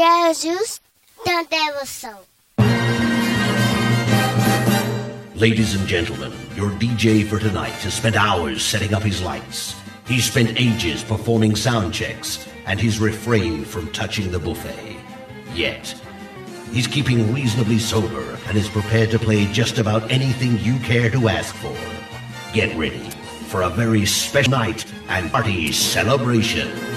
Jesus ever so. Ladies and gentlemen, your DJ for tonight has spent hours setting up his lights. He's spent ages performing sound checks, and he's refrained from touching the buffet. Yet, he's keeping reasonably sober and is prepared to play just about anything you care to ask for. Get ready for a very special night and party celebration.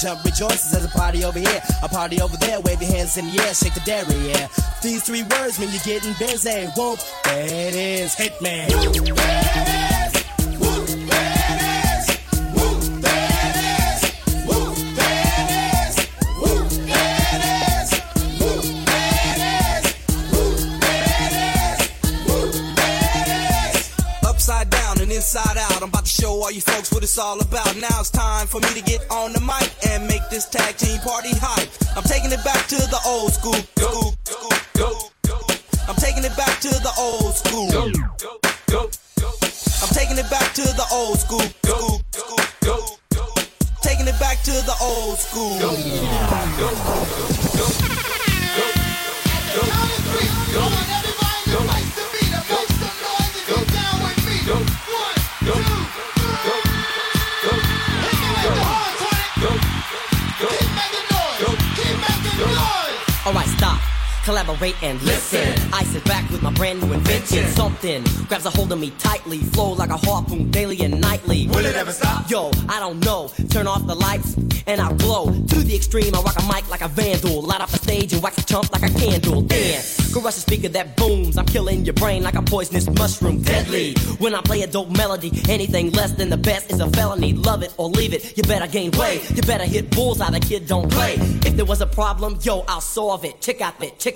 Jump, rejoices. There's a party over here, a party over there. Wave your hands in the air, shake the dairy, yeah. These three words mean you're getting busy. Whoop, that is Hitman. Upside down and inside out. I'm about to show all you folks what it's all about. Now it's time for me to get on the mic and make this tag team party hype. I'm taking it back to the old school. Go, go, go, go. I'm taking it back to the old school. Go, go, go, go. I'm taking it back to the old school. Go, go, go, go. Taking it back to the old school. Go, go, go, go. Alright, Collaborate and listen. I sit back with my brand new invention. Something grabs a hold of me tightly. Flow like a harpoon daily and nightly. Will it ever stop? Yo, I don't know. Turn off the lights and I'll glow. To the extreme, I rock a mic like a vandal. Light up the stage and wax a chump like a candle. Dance. Crush a speaker that booms. I'm killing your brain like a poisonous mushroom. Deadly. When I play a dope melody, anything less than the best is a felony. Love it or leave it. You better gain weight. You better hit bullseye. The kid don't play. If there was a problem, yo, I'll solve it. Check out it. Check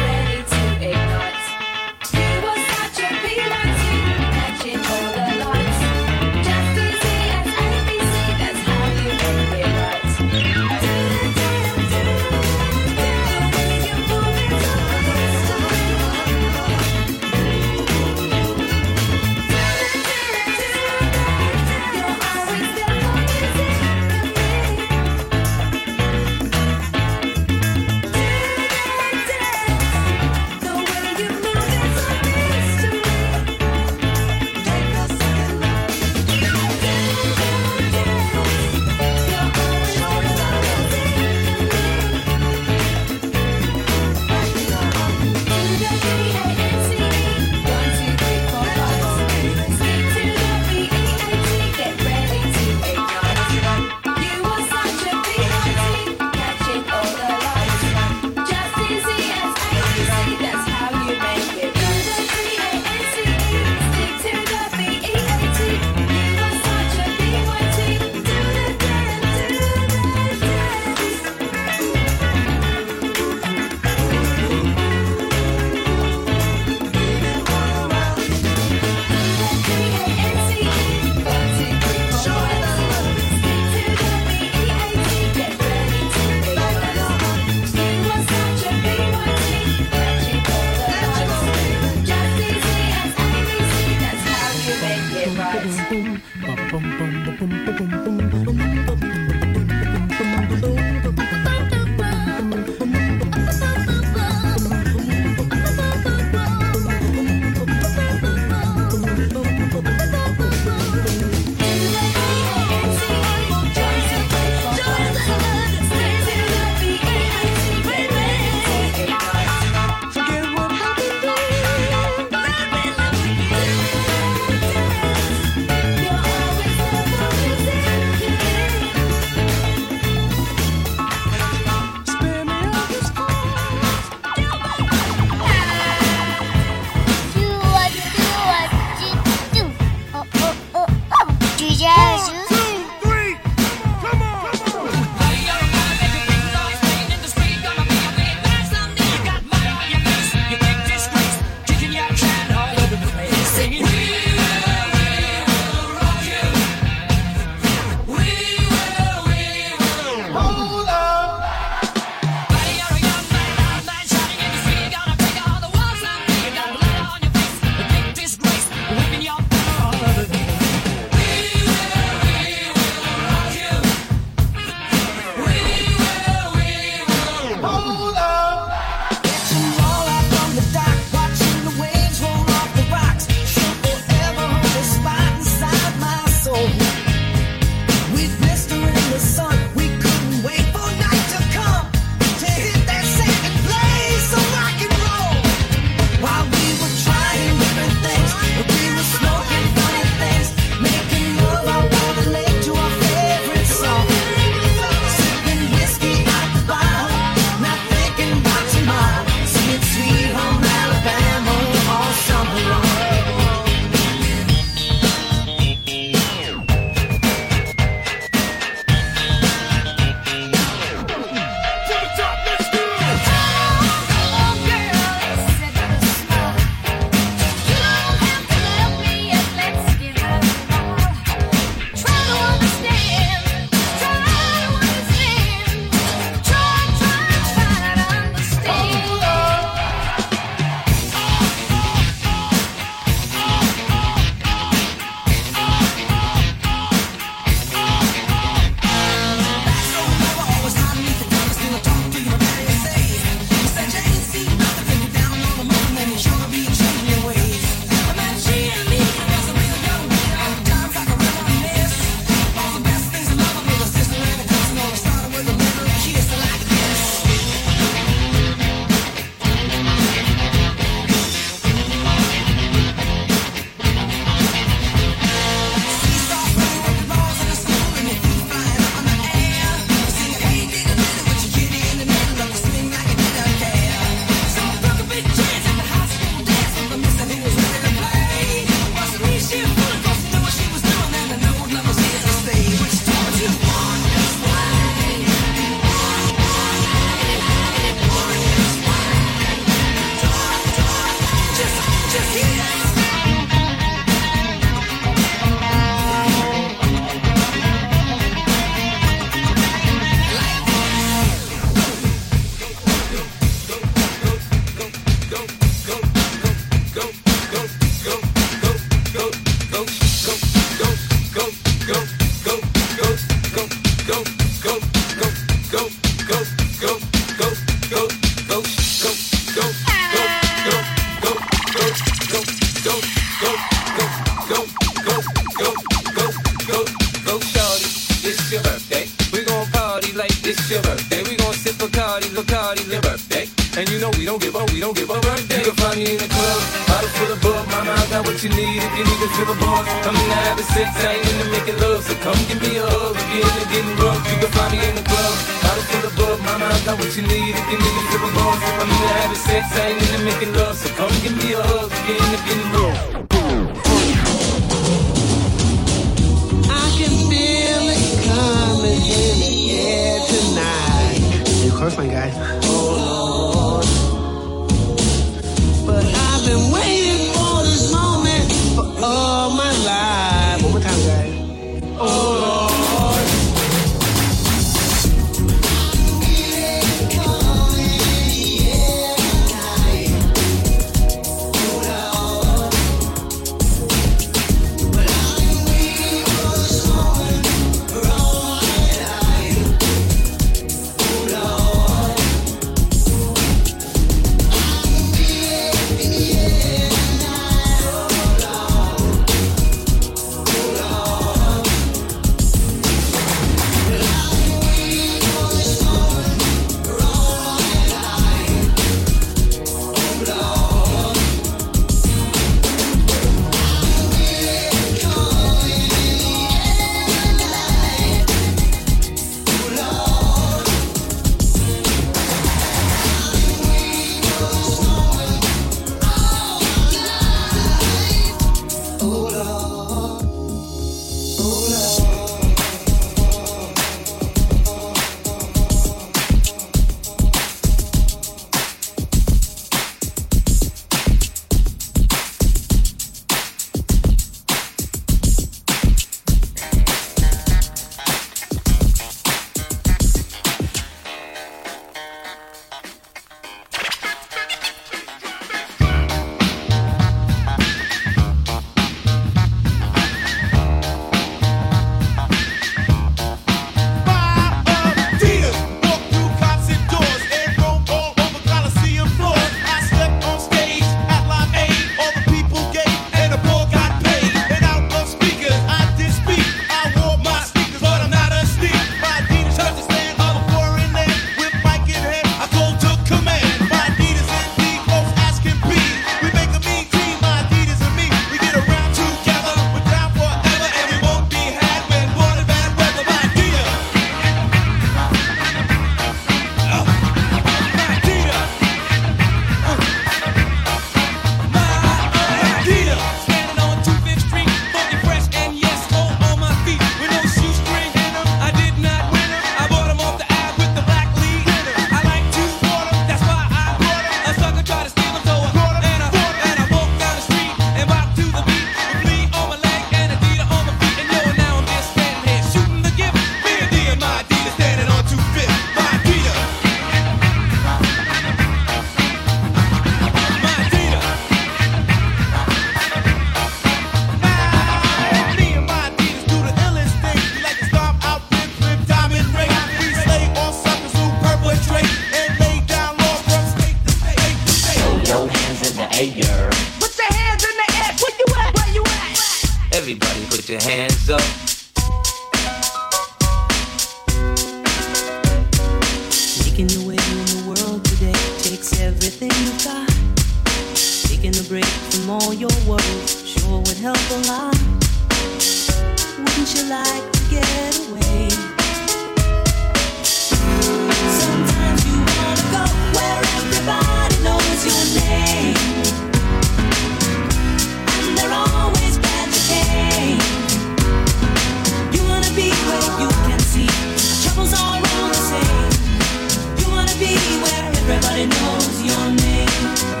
knows your name.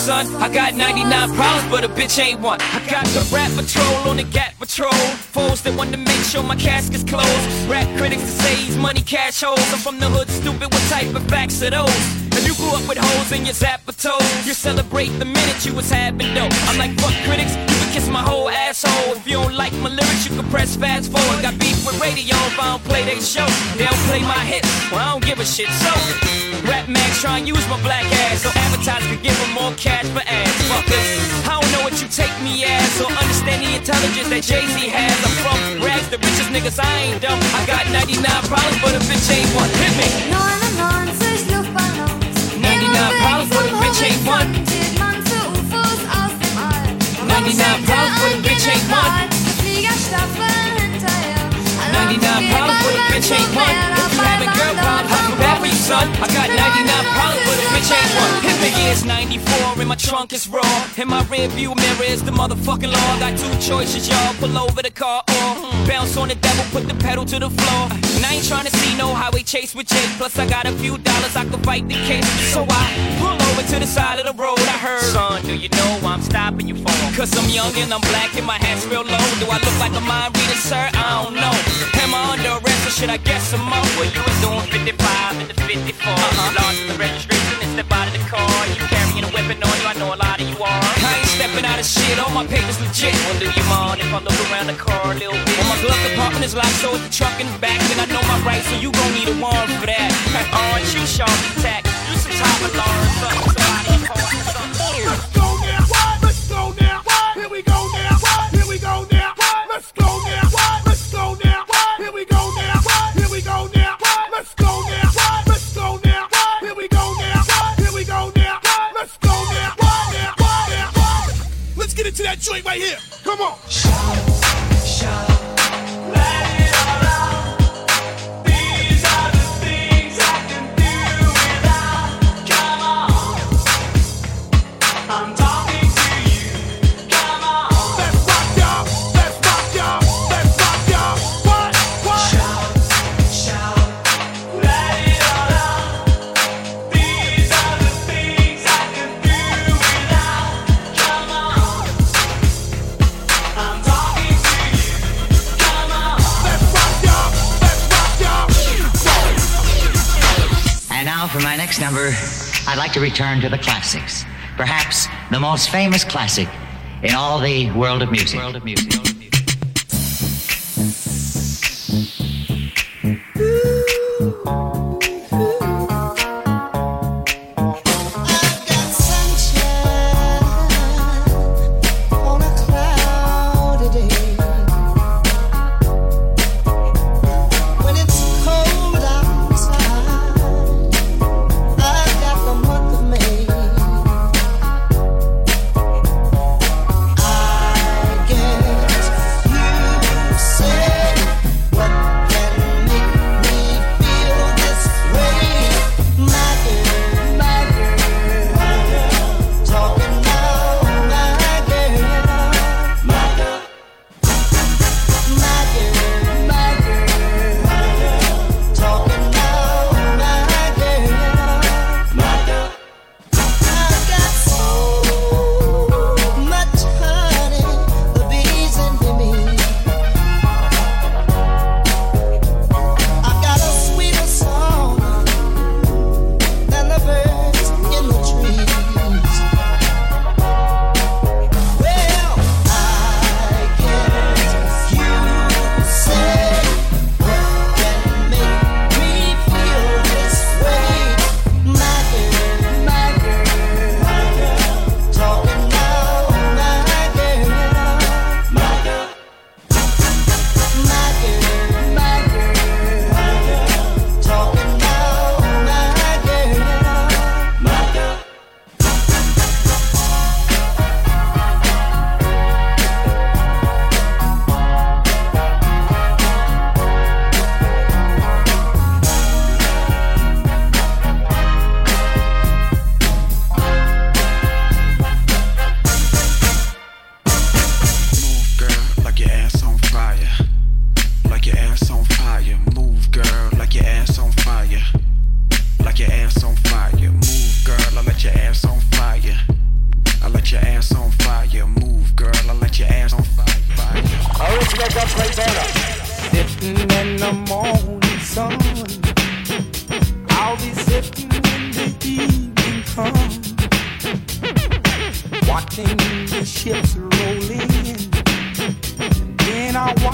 Son. I got 99 problems, but a bitch ain't one. I got the rap patrol on the Gap patrol. Foes that want to make sure my casket's closed. Rap critics that say he's money cash holes. I'm from the hood, stupid. What type of facts are those? If you grew up with hoes in your zapper toes, you celebrate the minute you was having dope. I'm like, fuck critics, kiss my whole asshole. If you don't like my lyrics, you can press fast forward. Got beef with radio if I don't play they show. They don't play my hits, well, I don't give a shit. So, rap mags try and use my black ass so advertisers could give them more cash for ads. Fuckers, I don't know what you take me as or understand the intelligence that Jay-Z has. I'm from rags, the richest niggas, I ain't dumb. I got 99 problems, but a bitch ain't one. Hit me. 99 problems, but a bitch ain't one. 99 problems, but a bitch ain't one. 99 problems, but a bitch ain't one. If you having girl problems, I feel bad for you, son. I got 99 problems, but a bitch ain't one. Me. Years 94, and my trunk is raw. In my rear view mirror is the motherfucking law. Got two choices, y'all. Pull over the car or bounce on the devil, put the pedal to the floor. And I ain't trying to see no highway chase with Jake. Plus, I got a few dollars, I could fight the case. So I pull over to the side of the road. I heard, son, do you know why I'm stopping you for? Cause I'm young and I'm black and my hat's real low. Do I look like a mind reader, sir? I don't know. Am I under arrest or should I get some more? Well, you was doing 55 and the 54. Uh-huh. Lost the registration and step out of the car. You carrying a weapon on you, I know a lot of you are. I ain't stepping out of shit, all my papers legit. Do you mind if I look around the car a little bit? Well, my glove compartment is locked, so it's the truck in the back. And I know my rights, so you gon' need a warrant for that. Aren't you sharp attack? You some top alarm, something, somebody important, something. Into that joint right here. Come on. I'm to return to the classics. Perhaps the most famous classic in all the world of music. World of music.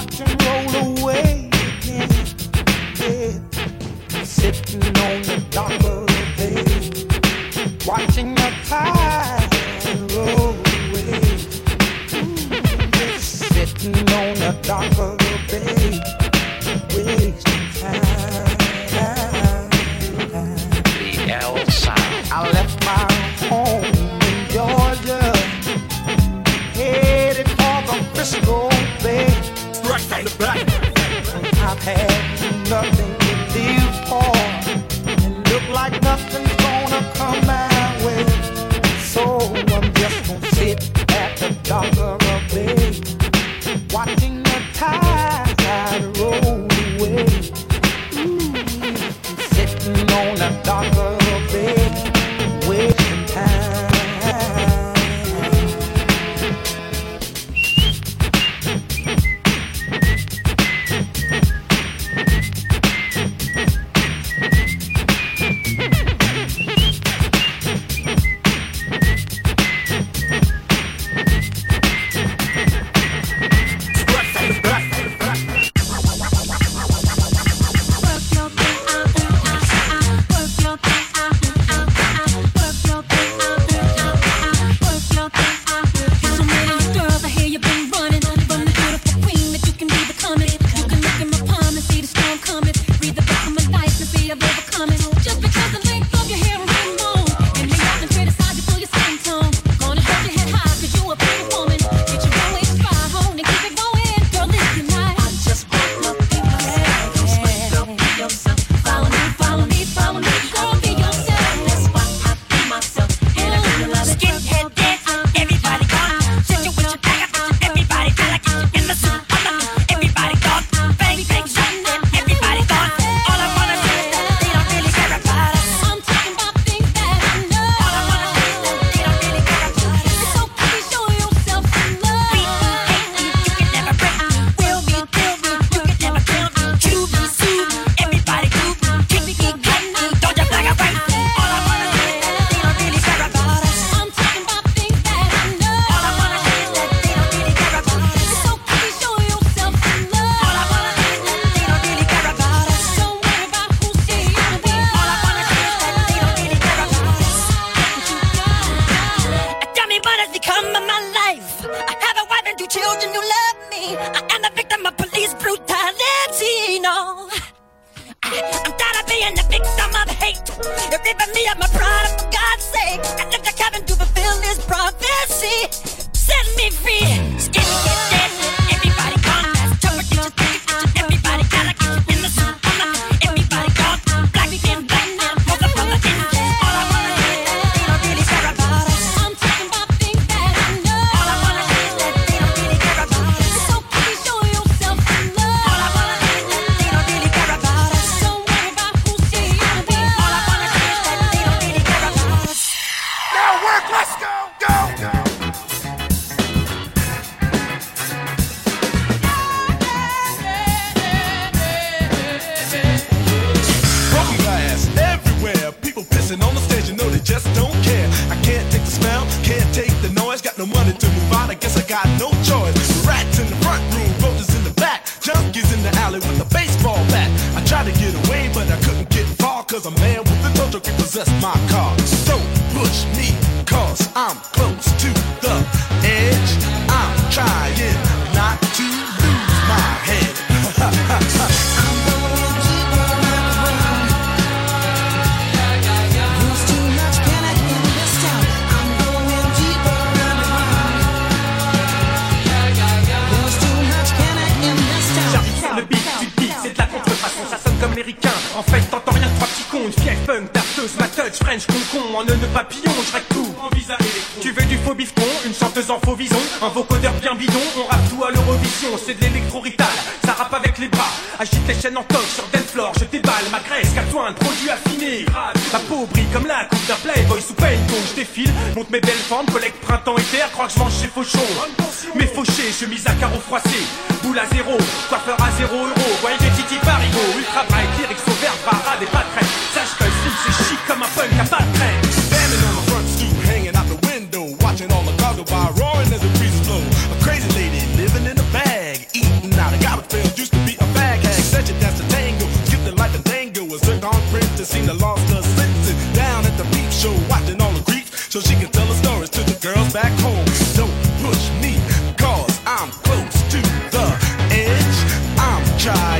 Watching ça rappe avec les bras. Agite les chaînes en toc sur dance floor, je déballe ma graisse, soin un produit affiné. Ma peau brille comme la coupe d'un playboy sous donc je défile, monte mes belles formes, collecte printemps et hiver, crois que je mange chez Fauchon. Mes fauchés, chemise à carreaux froissés, boule à zéro, coiffeur à zéro euro, voyez des titi parigo, ultra bright, lyrics au parade et pas Sache que le c'est chic comme un punk à pas de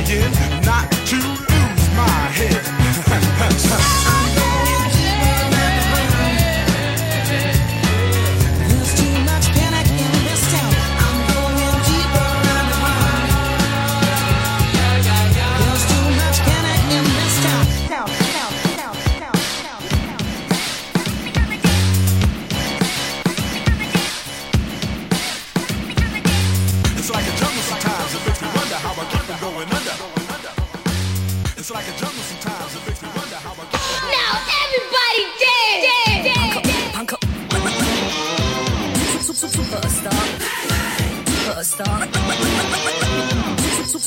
changing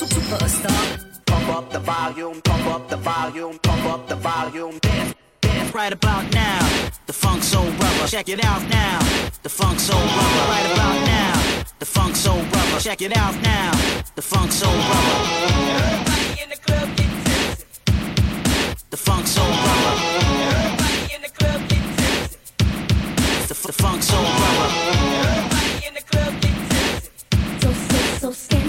superstar. Pump up the volume, pump up the volume, pump up the volume. Dance, dance right about now. The funk soul rubber, check it out now. The funk soul rubber, right about now. The funk soul rubber, check it out now. The funk soul rubber. Everybody in the club get tipsy. The funk soul rubber. Everybody in the club get tipsy. The, the funk soul rubber. Everybody in the club. So sick, so scared.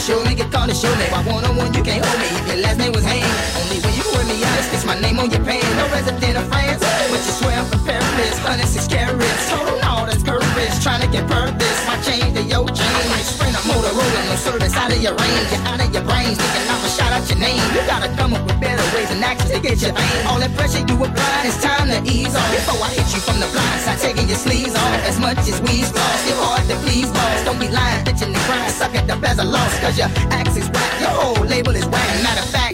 gotta show me, get called to show me. Why one on one you can't hold me if your last name was Haynes? Only when you wear me out is fix my name on your pants. No resident of France, but you swear I'm from Paris. 106 carats, total all that's courage. Trying to get purpose, my chain to your chain. Like sprint a motor rolling, no service out of your range. You're out of your brains, thinking I'm a shot out your name. You gotta come up with better ways and actions to get your fame. All that pressure you apply, it's time to ease off. Before I hit you from the blind side, taking your sleeves off as much as we slow suck at the bezel loss, cause your axe is whack, your whole label is whack. Matter of fact,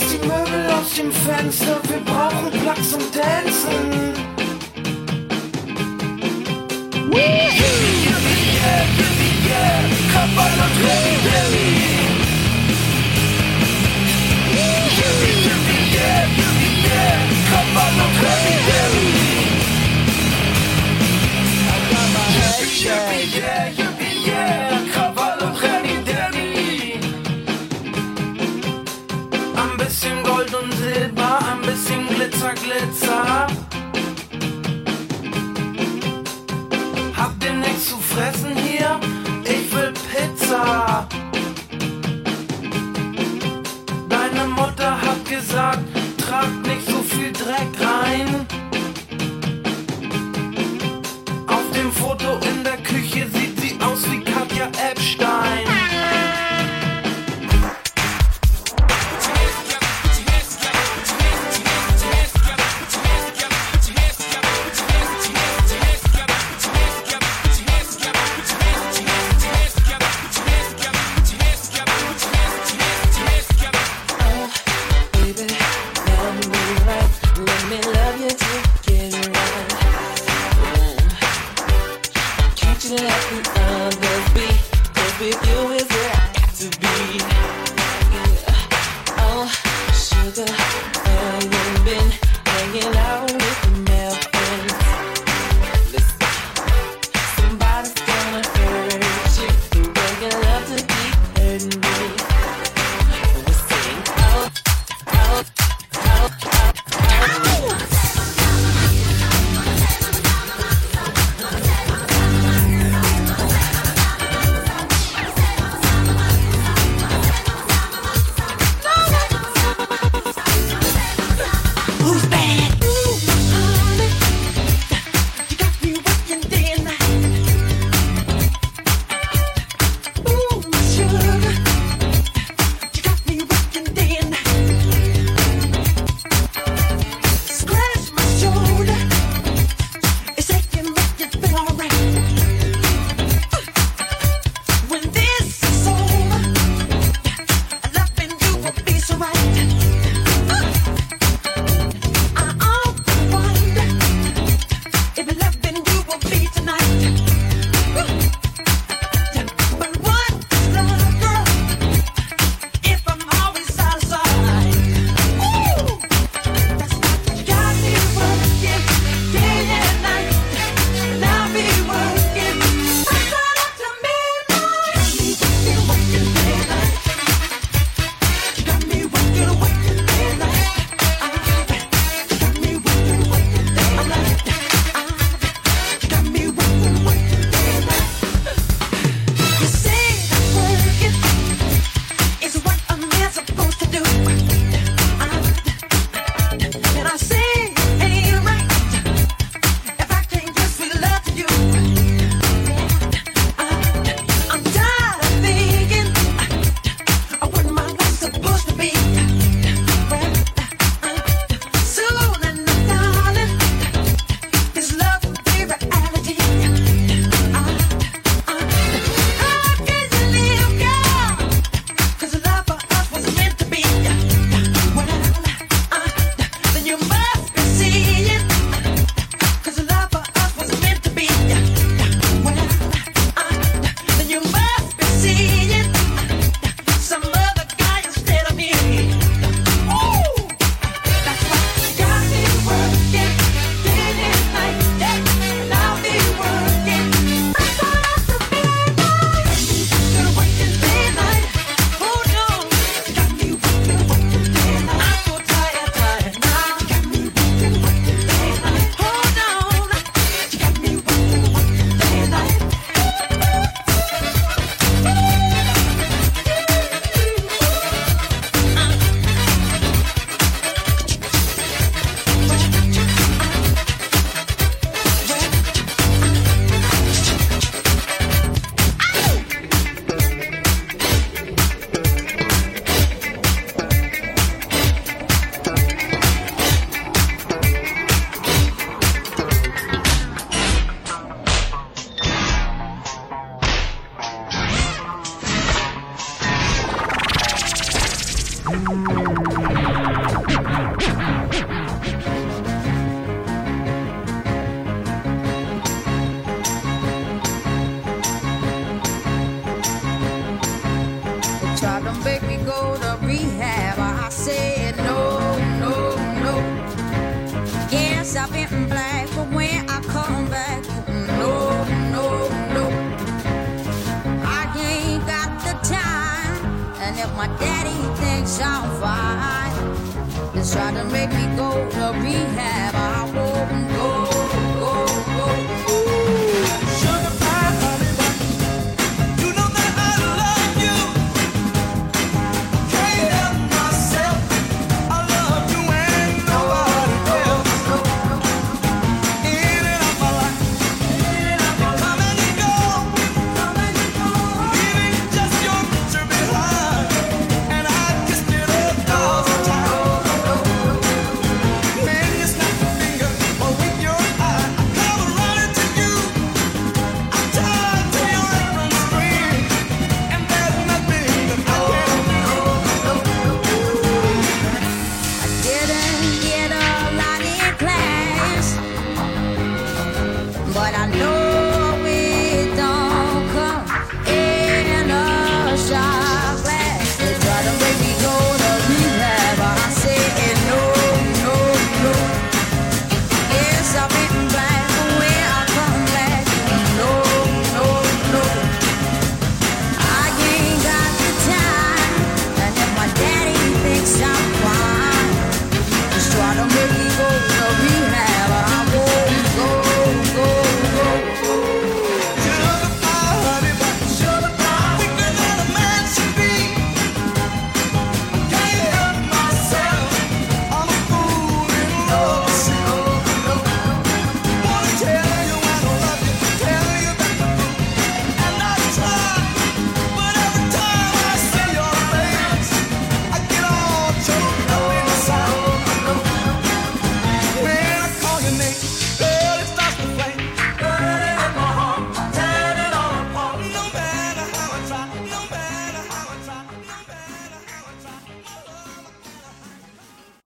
schmeißt die Möbel aus dem Fenster, wir brauchen Platz zum Tanzen. Yippie, yippie, yeah, yippie, yeah, komm mal und Ribby, Ribby. Yeah, yippie, yeah, komm mal und Ribby, yeah, yippie, yeah. let's